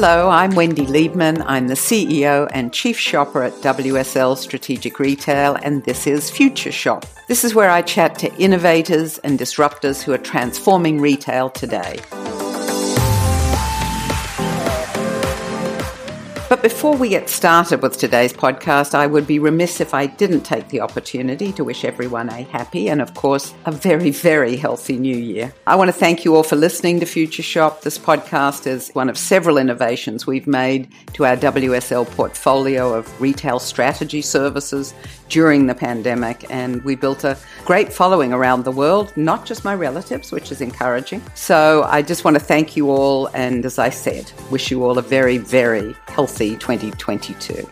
Hello, I'm Wendy Liebmann. I'm the CEO and Chief Shopper at WSL Strategic Retail, and this is Future Shop. This is where I chat to innovators and disruptors who are transforming retail today. But before we get started with today's podcast, I would be remiss if I didn't take the opportunity to wish everyone a happy and, of course, a very, very healthy new year. I want to thank you all for listening to Future Shop. This podcast is one of several innovations we've made to our WSL portfolio of retail strategy services during the pandemic, and we built a great following around the world, not just my relatives, which is encouraging. So I just want to thank you all, and as I said, wish you all a very, very healthy 2022.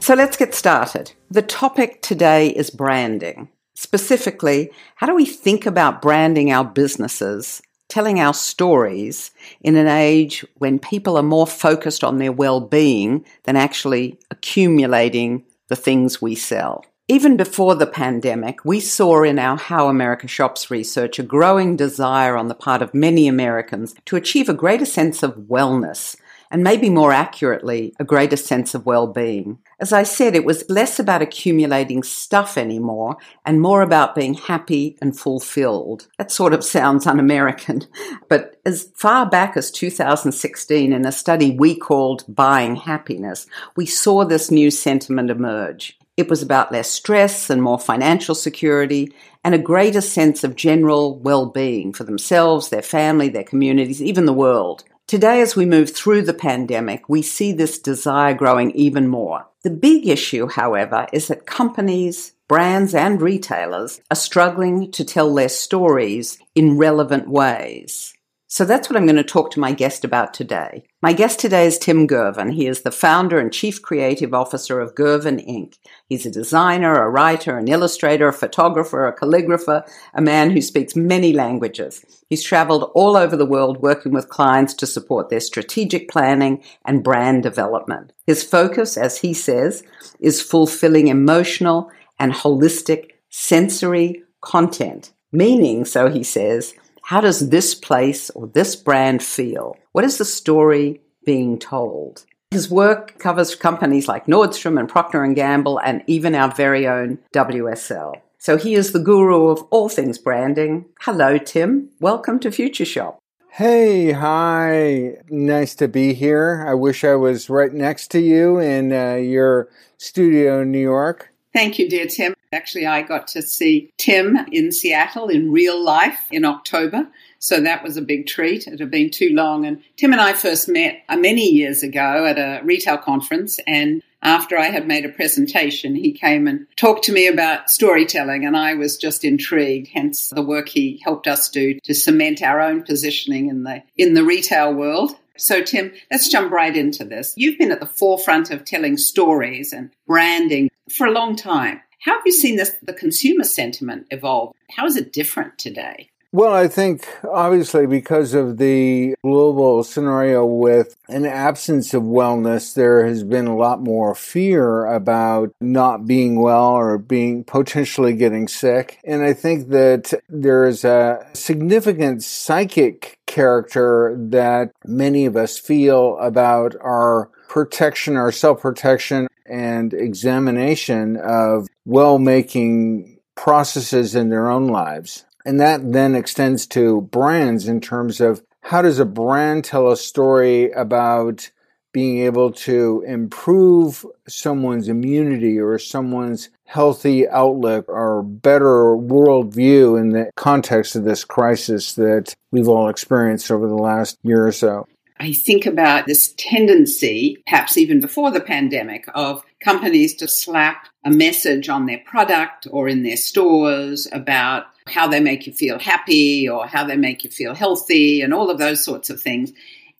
So let's get started. The topic today is branding. Specifically, how do we think about branding our businesses, telling our stories in an age when people are more focused on their well being than actually accumulating the things we sell. Even before the pandemic, we saw in our How America Shops research a growing desire on the part of many Americans to achieve a greater sense of wellness and maybe more accurately, a greater sense of well-being. As I said, it was less about accumulating stuff anymore and more about being happy and fulfilled. That sort of sounds un-American, but as far back as 2016 in a study we called Buying Happiness, we saw this new sentiment emerge. It was about less stress and more financial security and a greater sense of general well-being for themselves, their family, their communities, even the world. Today, as we move through the pandemic, we see this desire growing even more. The big issue, however, is that companies, brands, and retailers are struggling to tell their stories in relevant ways. So that's what I'm going to talk to my guest about today. My guest today is Tim Girvin. He is the founder and chief creative officer of Girvin Inc. He's a designer, a writer, an illustrator, a photographer, a calligrapher, a man who speaks many languages. He's traveled all over the world working with clients to support their strategic planning and brand development. His focus, as he says, is fulfilling emotional and holistic sensory content. Meaning, so he says, how does this place or this brand feel? What is the story being told? His work covers companies like Nordstrom and Procter & Gamble and even our very own WSL. So he is the guru of all things branding. Hello, Tim. Welcome to Future Shop. Hey, hi. Nice to be here. I wish I was right next to you in uh, your studio in New York. Thank you, dear Tim. Actually, I got to see Tim in Seattle in real life in October. So that was a big treat. It had been too long. And Tim and I first met uh, many years ago at a retail conference. And after I had made a presentation, he came and talked to me about storytelling. And I was just intrigued, hence the work he helped us do to cement our own positioning in the, in the retail world. So, Tim, let's jump right into this. You've been at the forefront of telling stories and branding for a long time. How have you seen this, the consumer sentiment evolve? How is it different today? Well, I think obviously because of the global scenario with an absence of wellness, there has been a lot more fear about not being well or being potentially getting sick. And I think that there is a significant psychic character that many of us feel about our protection, our self protection, and examination of well making processes in their own lives. And that then extends to brands in terms of how does a brand tell a story about being able to improve someone's immunity or someone's healthy outlook or better worldview in the context of this crisis that we've all experienced over the last year or so. I think about this tendency, perhaps even before the pandemic, of companies to slap a message on their product or in their stores about how they make you feel happy or how they make you feel healthy and all of those sorts of things.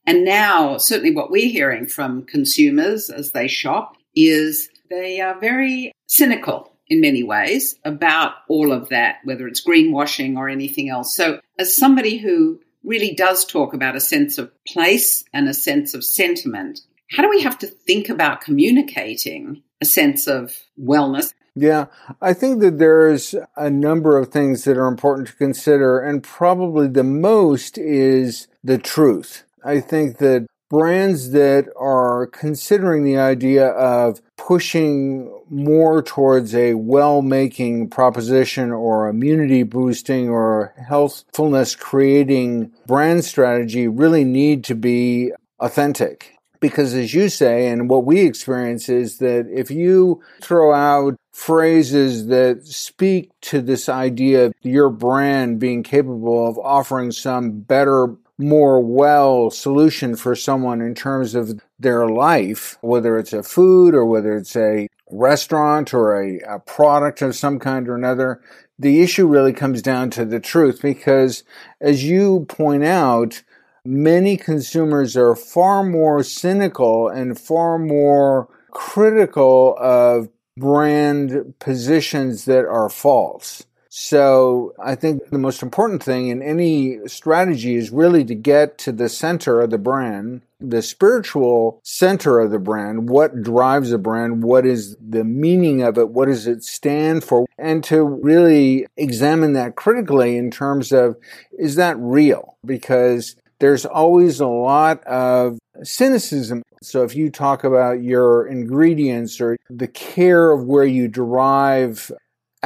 And now, certainly what we're hearing from consumers as they shop is they are very cynical in many ways about all of that, whether it's greenwashing or anything else. So, as somebody who really does talk about a sense of place and a sense of sentiment, how do we have to think about communicating a sense of wellness? Yeah, I think that there's a number of things that are important to consider, and probably the most is the truth. I think that brands that are considering the idea of pushing more towards a well making proposition or immunity boosting or healthfulness creating brand strategy really need to be authentic. Because as you say, and what we experience is that if you throw out phrases that speak to this idea of your brand being capable of offering some better more well solution for someone in terms of their life, whether it's a food or whether it's a restaurant or a, a, product of some kind or another. The issue really comes down to the truth because as you point out, many consumers are far more cynical and far more critical of brand positions that are false. So I think the most important thing in any strategy is really to get to the center of the brand, the spiritual center of the brand. What drives a brand? What is the meaning of it? What does it stand for? And to really examine that critically in terms of, is that real? Because there's always a lot of cynicism. So if you talk about your ingredients or the care of where you derive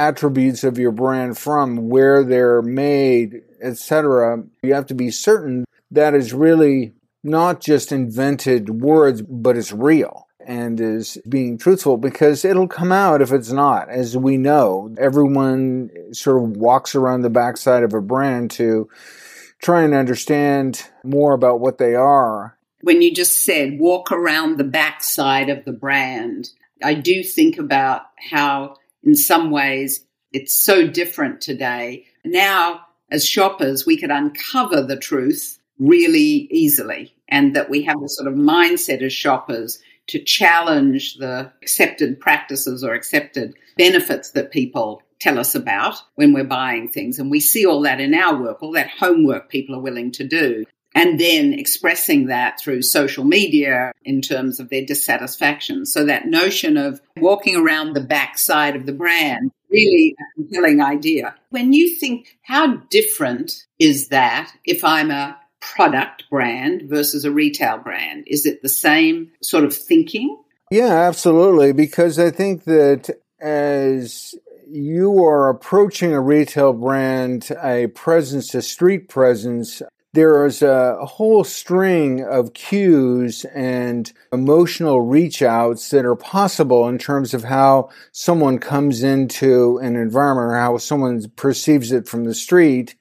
attributes of your brand from, where they're made, etc. You have to be certain that is really not just invented words, but it's real and is being truthful because it'll come out if it's not. As we know, everyone sort of walks around the backside of a brand to try and understand more about what they are. When you just said walk around the backside of the brand, I do think about how in some ways it's so different today. Now, as shoppers, we could uncover the truth really easily, and that we have the sort of mindset as shoppers to challenge the accepted practices or accepted benefits that people tell us about when we're buying things. And we see all that in our work, all that homework people are willing to do and then expressing that through social media in terms of their dissatisfaction. So that notion of walking around the backside of the brand, really a compelling idea. When you think how different is that if I'm a product brand versus a retail brand? Is it the same sort of thinking? Yeah, absolutely. Because I think that as you are approaching a retail brand, a presence, a street presence, there is a whole string of cues and emotional reach outs that are possible in terms of how someone comes into an environment or how someone perceives it from the street.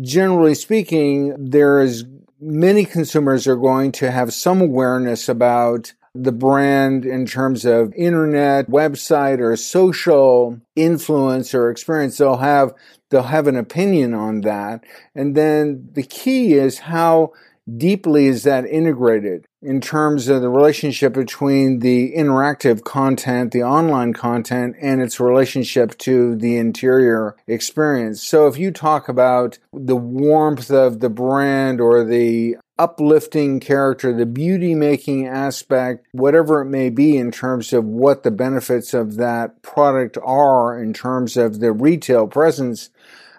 Generally speaking, there is many consumers are going to have some awareness about the brand in terms of internet, website, or social influence or experience. They'll have they'll have an opinion on that. And then the key is how deeply is that integrated in terms of the relationship between the interactive content, the online content, and its relationship to the interior experience. So if you talk about the warmth of the brand or the uplifting character, the beauty making aspect, whatever it may be in terms of what the benefits of that product are in terms of the retail presence,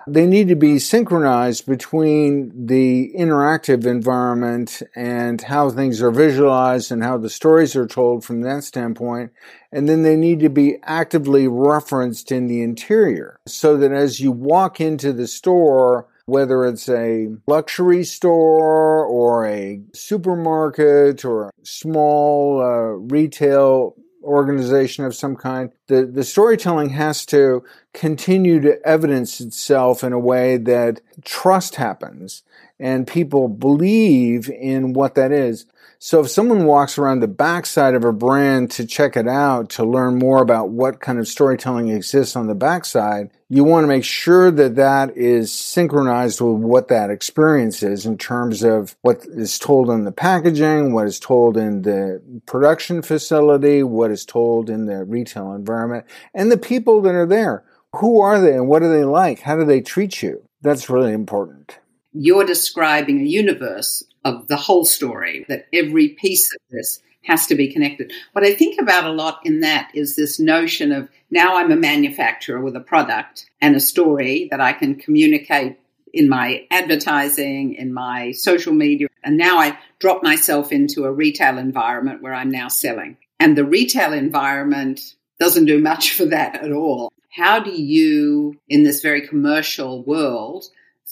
they need to be synchronized between the interactive environment and how things are visualized and how the stories are told from that standpoint. And then they need to be actively referenced in the interior so that as you walk into the store, whether it's a luxury store or a supermarket or a small uh, retail organization of some kind, the, the storytelling has to continue to evidence itself in a way that trust happens and people believe in what that is. So if someone walks around the backside of a brand to check it out, to learn more about what kind of storytelling exists on the backside, you want to make sure that that is synchronized with what that experience is in terms of what is told in the packaging, what is told in the production facility, what is told in the retail environment, and the people that are there. Who are they and what are they like? How do they treat you? That's really important. You're describing a universe of the whole story, that every piece of this has to be connected. What I think about a lot in that is this notion of now I'm a manufacturer with a product and a story that I can communicate in my advertising, in my social media, and now I drop myself into a retail environment where I'm now selling. And the retail environment doesn't do much for that at all. How do you, in this very commercial world,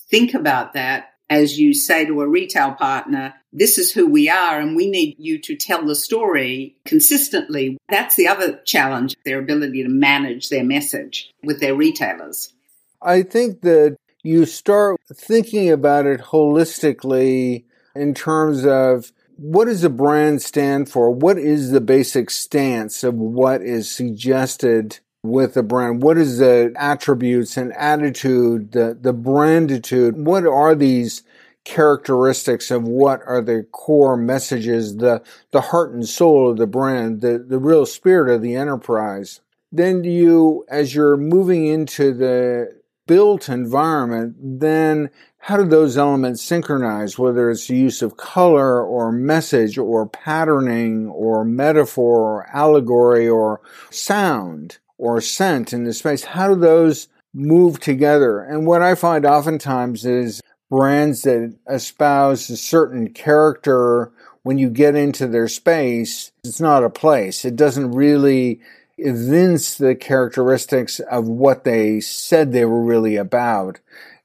think about that as you say to a retail partner, this is who we are and we need you to tell the story consistently. That's the other challenge, their ability to manage their message with their retailers. I think that you start thinking about it holistically in terms of what does a brand stand for? What is the basic stance of what is suggested with the brand? What is the attributes and attitude, the, the branditude? What are these characteristics of what are the core messages, the, the heart and soul of the brand, the, the real spirit of the enterprise? Then you, as you're moving into the built environment, then how do those elements synchronize, whether it's use of color or message or patterning or metaphor or allegory or sound or scent in the space? How do those move together? And what I find oftentimes is brands that espouse a certain character when you get into their space, it's not a place. It doesn't really evince the characteristics of what they said they were really about.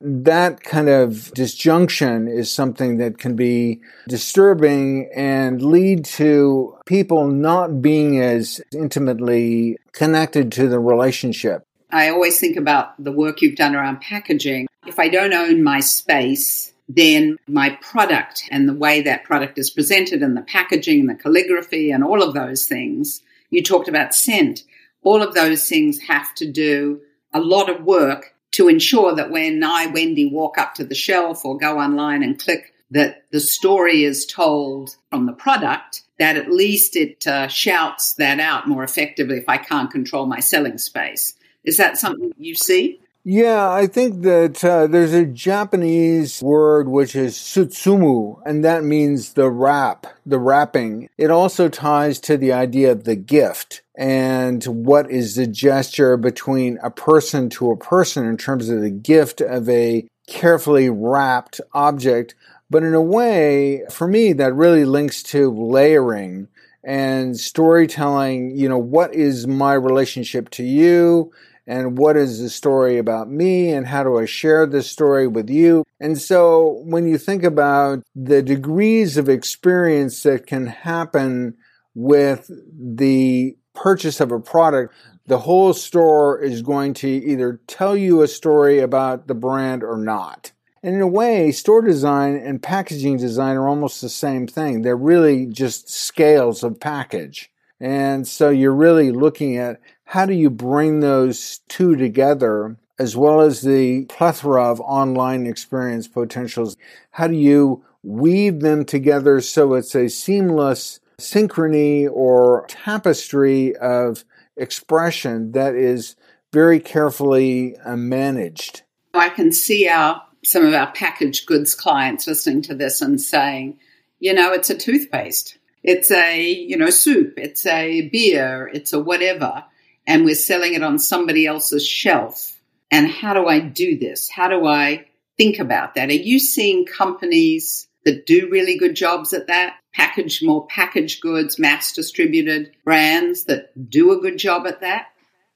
That kind of disjunction is something that can be disturbing and lead to people not being as intimately connected to the relationship. I always think about the work you've done around packaging. If I don't own my space, then my product and the way that product is presented and the packaging, and the calligraphy and all of those things you talked about scent. All of those things have to do a lot of work to ensure that when I, Wendy, walk up to the shelf or go online and click that the story is told from the product, that at least it uh, shouts that out more effectively if I can't control my selling space. Is that something you see? Yeah, I think that uh, there's a Japanese word which is tsutsumu, and that means the wrap, the wrapping. It also ties to the idea of the gift and what is the gesture between a person to a person in terms of the gift of a carefully wrapped object. But in a way, for me, that really links to layering and storytelling. You know, what is my relationship to you? and what is the story about me and how do I share this story with you. And so when you think about the degrees of experience that can happen with the purchase of a product, the whole store is going to either tell you a story about the brand or not. And in a way, store design and packaging design are almost the same thing. They're really just scales of package. And so you're really looking at how do you bring those two together as well as the plethora of online experience potentials? How do you weave them together so it's a seamless synchrony or tapestry of expression that is very carefully uh, managed? I can see our some of our packaged goods clients listening to this and saying, you know, it's a toothpaste. It's a, you know, soup, it's a beer, it's a whatever, and we're selling it on somebody else's shelf. And how do I do this? How do I think about that? Are you seeing companies that do really good jobs at that? Package more packaged goods, mass distributed brands that do a good job at that?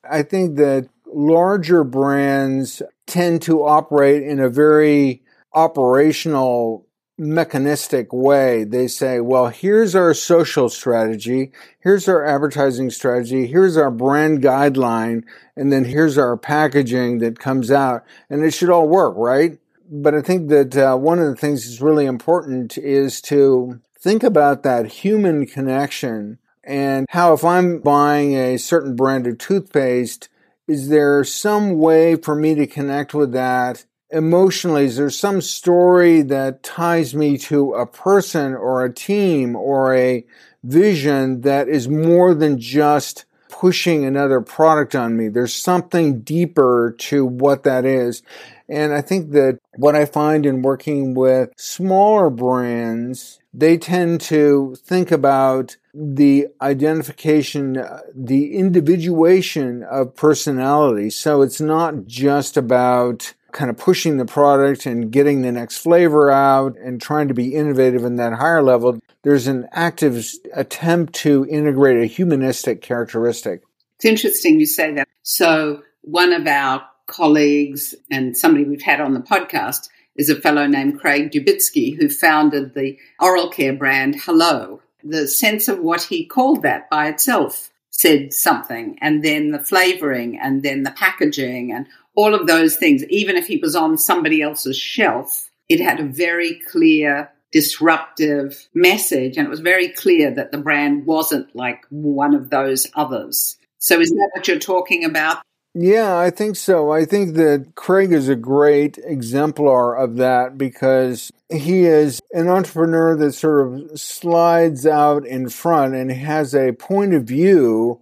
I think that larger brands tend to operate in a very operational mechanistic way. They say, well, here's our social strategy. Here's our advertising strategy. Here's our brand guideline. And then here's our packaging that comes out and it should all work, right? But I think that uh, one of the things that's really important is to think about that human connection and how if I'm buying a certain brand of toothpaste, is there some way for me to connect with that emotionally? Is there some story that ties me to a person or a team or a vision that is more than just pushing another product on me? There's something deeper to what that is. And I think that what I find in working with smaller brands, they tend to think about the identification, uh, the individuation of personality. So it's not just about kind of pushing the product and getting the next flavor out and trying to be innovative in that higher level, there's an active attempt to integrate a humanistic characteristic. It's interesting you say that. So, one of our colleagues and somebody we've had on the podcast is a fellow named Craig Dubitsky who founded the oral care brand Hello. The sense of what he called that by itself said something, and then the flavoring, and then the packaging, and all of those things, even if he was on somebody else's shelf, it had a very clear disruptive message. And it was very clear that the brand wasn't like one of those others. So is that what you're talking about? Yeah, I think so. I think that Craig is a great exemplar of that because he is an entrepreneur that sort of slides out in front and has a point of view,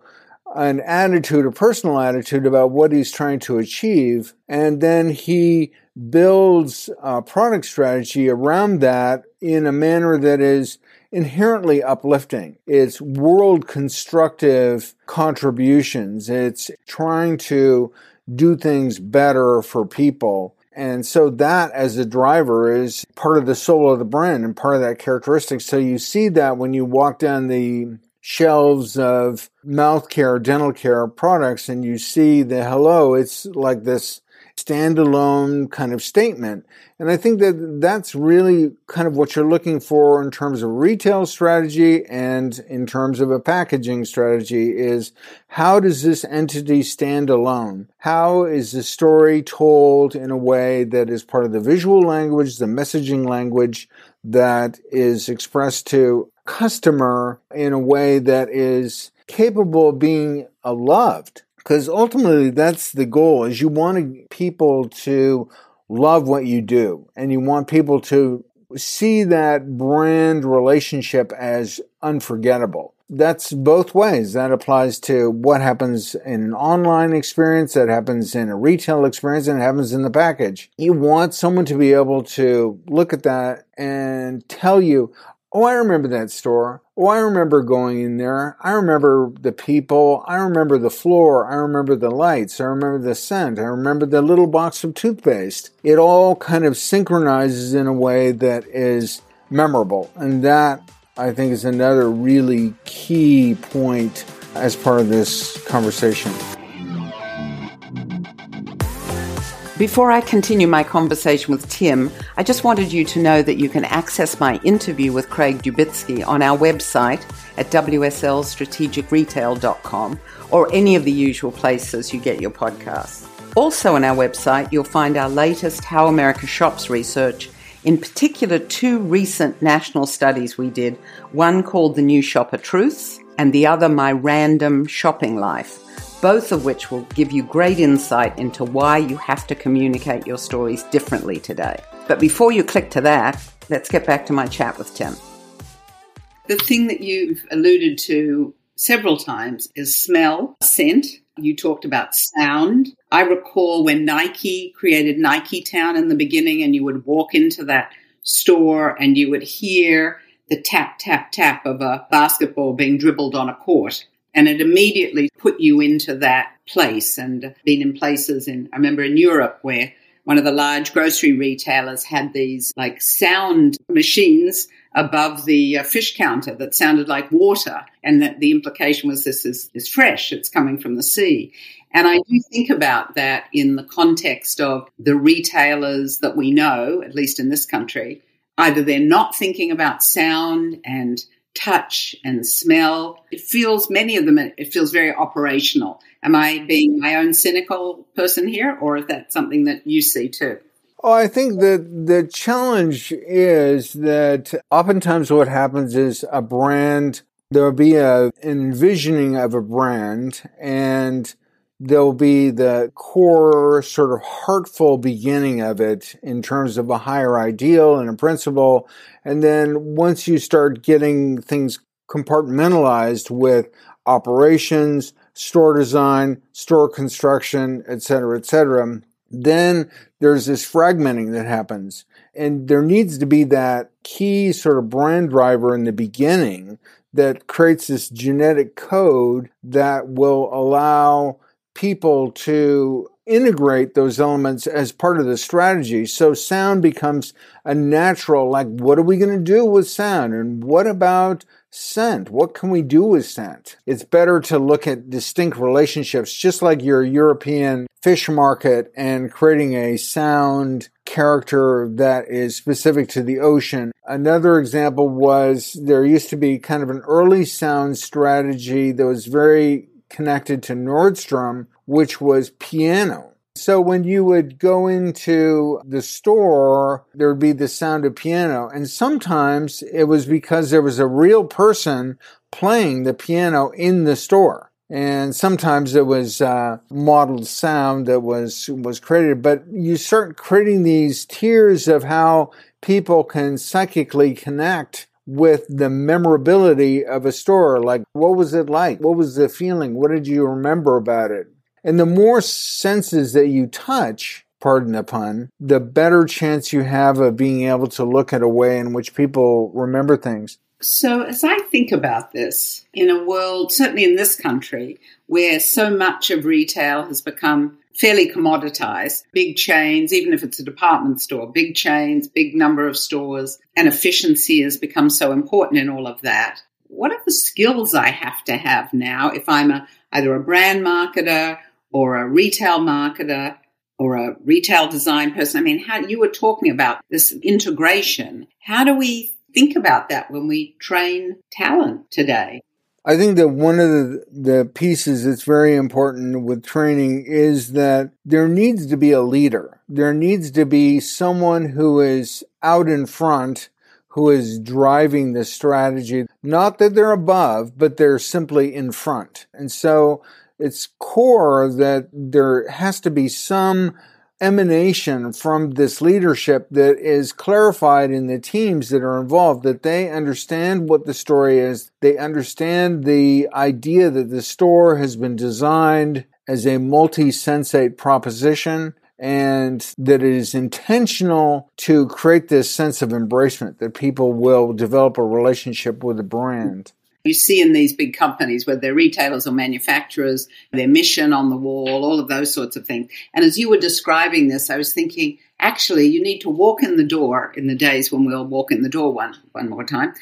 an attitude, a personal attitude about what he's trying to achieve. And then he builds a product strategy around that in a manner that is inherently uplifting. It's world constructive contributions. It's trying to do things better for people. And so that as a driver is part of the soul of the brand and part of that characteristic. So you see that when you walk down the shelves of mouth care, dental care products and you see the hello, it's like this standalone kind of statement. And I think that that's really kind of what you're looking for in terms of retail strategy and in terms of a packaging strategy is how does this entity stand alone? How is the story told in a way that is part of the visual language, the messaging language that is expressed to customer in a way that is capable of being uh, loved. Because ultimately that's the goal is you want people to love what you do and you want people to see that brand relationship as unforgettable. That's both ways. That applies to what happens in an online experience that happens in a retail experience and it happens in the package. You want someone to be able to look at that and tell you Oh, I remember that store. Oh, I remember going in there. I remember the people. I remember the floor. I remember the lights. I remember the scent. I remember the little box of toothpaste. It all kind of synchronizes in a way that is memorable. And that, I think, is another really key point as part of this conversation. Before I continue my conversation with Tim, I just wanted you to know that you can access my interview with Craig Dubitsky on our website at wslstrategicretail.com or any of the usual places you get your podcasts. Also on our website, you'll find our latest How America Shops research, in particular two recent national studies we did, one called The New Shopper Truths and the other My Random Shopping Life both of which will give you great insight into why you have to communicate your stories differently today. But before you click to that, let's get back to my chat with Tim. The thing that you've alluded to several times is smell, scent. You talked about sound. I recall when Nike created Nike Town in the beginning, and you would walk into that store and you would hear the tap, tap, tap of a basketball being dribbled on a court. And it immediately put you into that place and been in places in, I remember in Europe where one of the large grocery retailers had these like sound machines above the uh, fish counter that sounded like water. And that the implication was this is, is fresh. It's coming from the sea. And I do think about that in the context of the retailers that we know, at least in this country. Either they're not thinking about sound and touch and smell. It feels, many of them, it feels very operational. Am I being my own cynical person here, or is that something that you see too? Oh, I think that the challenge is that oftentimes what happens is a brand, there'll be a, envisioning of a brand and there'll be the core sort of heartful beginning of it in terms of a higher ideal and a principle. And then once you start getting things compartmentalized with operations, store design, store construction, et cetera, et cetera, then there's this fragmenting that happens. And there needs to be that key sort of brand driver in the beginning that creates this genetic code that will allow people to integrate those elements as part of the strategy. So sound becomes a natural, like, what are we going to do with sound? And what about scent? What can we do with scent? It's better to look at distinct relationships, just like your European fish market and creating a sound character that is specific to the ocean. Another example was there used to be kind of an early sound strategy that was very connected to Nordstrom, which was piano. So when you would go into the store, there would be the sound of piano. And sometimes it was because there was a real person playing the piano in the store. And sometimes it was uh, modeled sound that was was created, but you start creating these tiers of how people can psychically connect with the memorability of a store. Like, what was it like? What was the feeling? What did you remember about it? And the more senses that you touch, pardon the pun, the better chance you have of being able to look at a way in which people remember things. So, as I think about this, in a world, certainly in this country, where so much of retail has become fairly commoditized, big chains, even if it's a department store, big chains, big number of stores, and efficiency has become so important in all of that. What are the skills I have to have now if I'm a, either a brand marketer or a retail marketer or a retail design person. I mean, how you were talking about this integration. How do we think about that when we train talent today? I think that one of the, the pieces that's very important with training is that there needs to be a leader. There needs to be someone who is out in front, who is driving the strategy. Not that they're above, but they're simply in front. And so its core that there has to be some emanation from this leadership that is clarified in the teams that are involved that they understand what the story is. They understand the idea that the store has been designed as a multi-sensate proposition and that it is intentional to create this sense of embracement that people will develop a relationship with the brand you see in these big companies, whether they're retailers or manufacturers, their mission on the wall, all of those sorts of things. And as you were describing this, I was thinking, actually, you need to walk in the door in the days when we'll walk in the door one, one more time.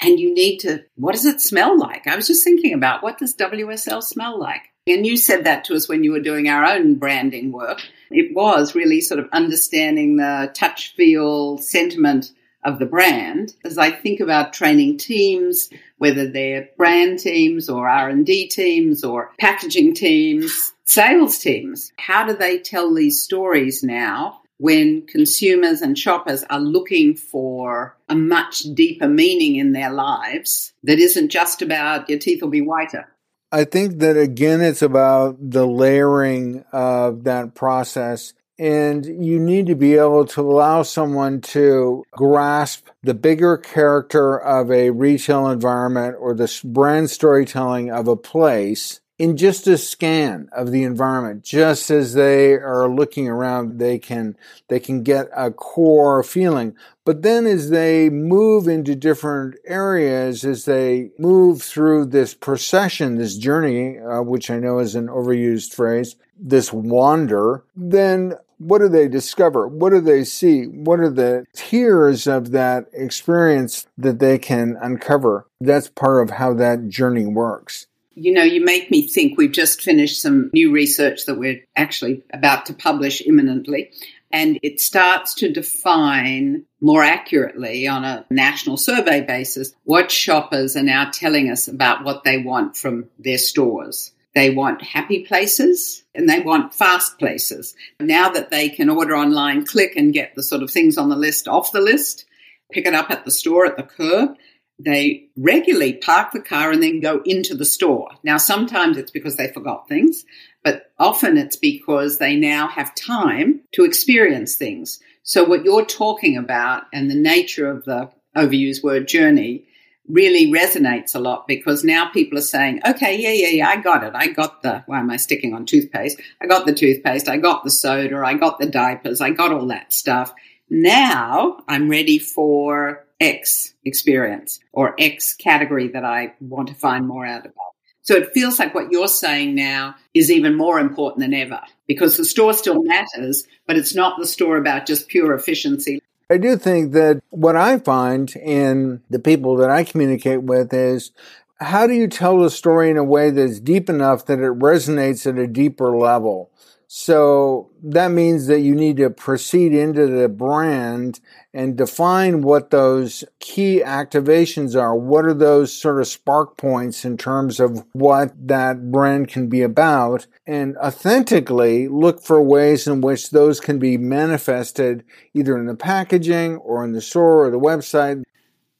And you need to, what does it smell like? I was just thinking about what does WSL smell like? And you said that to us when you were doing our own branding work. It was really sort of understanding the touch, feel, sentiment of the brand as I think about training teams, whether they're brand teams or R&D teams or packaging teams, sales teams. How do they tell these stories now when consumers and shoppers are looking for a much deeper meaning in their lives that isn't just about your teeth will be whiter? I think that again, it's about the layering of that process and you need to be able to allow someone to grasp the bigger character of a retail environment or the brand storytelling of a place in just a scan of the environment just as they are looking around they can they can get a core feeling but then as they move into different areas as they move through this procession this journey uh, which i know is an overused phrase this wander then what do they discover? What do they see? What are the tiers of that experience that they can uncover? That's part of how that journey works. You know, you make me think we've just finished some new research that we're actually about to publish imminently. And it starts to define more accurately on a national survey basis what shoppers are now telling us about what they want from their stores. They want happy places and they want fast places. Now that they can order online, click and get the sort of things on the list off the list, pick it up at the store at the curb, they regularly park the car and then go into the store. Now, sometimes it's because they forgot things, but often it's because they now have time to experience things. So, what you're talking about and the nature of the overused word journey really resonates a lot because now people are saying, okay, yeah, yeah, yeah, I got it. I got the, why am I sticking on toothpaste? I got the toothpaste. I got the soda. I got the diapers. I got all that stuff. Now I'm ready for X experience or X category that I want to find more out about. So it feels like what you're saying now is even more important than ever because the store still matters, but it's not the store about just pure efficiency. I do think that what I find in the people that I communicate with is how do you tell the story in a way that's deep enough that it resonates at a deeper level? So that means that you need to proceed into the brand and define what those key activations are. What are those sort of spark points in terms of what that brand can be about? And authentically look for ways in which those can be manifested either in the packaging or in the store or the website.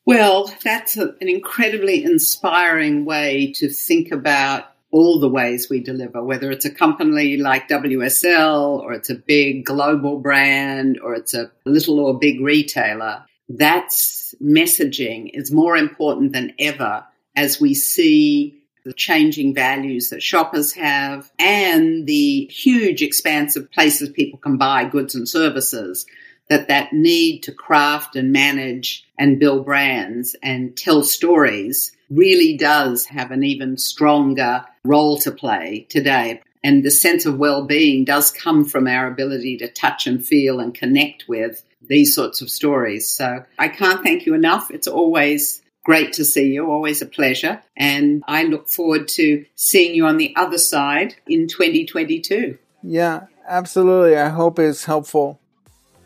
Well, that's an incredibly inspiring way to think about all the ways we deliver, whether it's a company like WSL or it's a big global brand or it's a little or big retailer. That's messaging is more important than ever as we see the changing values that shoppers have and the huge expanse of places people can buy goods and services that that need to craft and manage and build brands and tell stories really does have an even stronger role to play today. And the sense of well-being does come from our ability to touch and feel and connect with these sorts of stories. So I can't thank you enough. It's always great to see you, always a pleasure. And I look forward to seeing you on the other side in 2022. Yeah, absolutely. I hope it's helpful.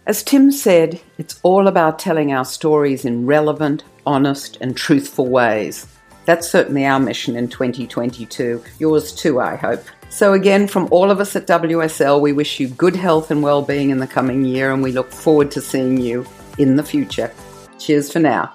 As Tim said, it's all about telling our stories in relevant, honest, and truthful ways. That's certainly our mission in 2022. Yours too, I hope. So, again, from all of us at WSL, we wish you good health and well being in the coming year, and we look forward to seeing you in the future. Cheers for now.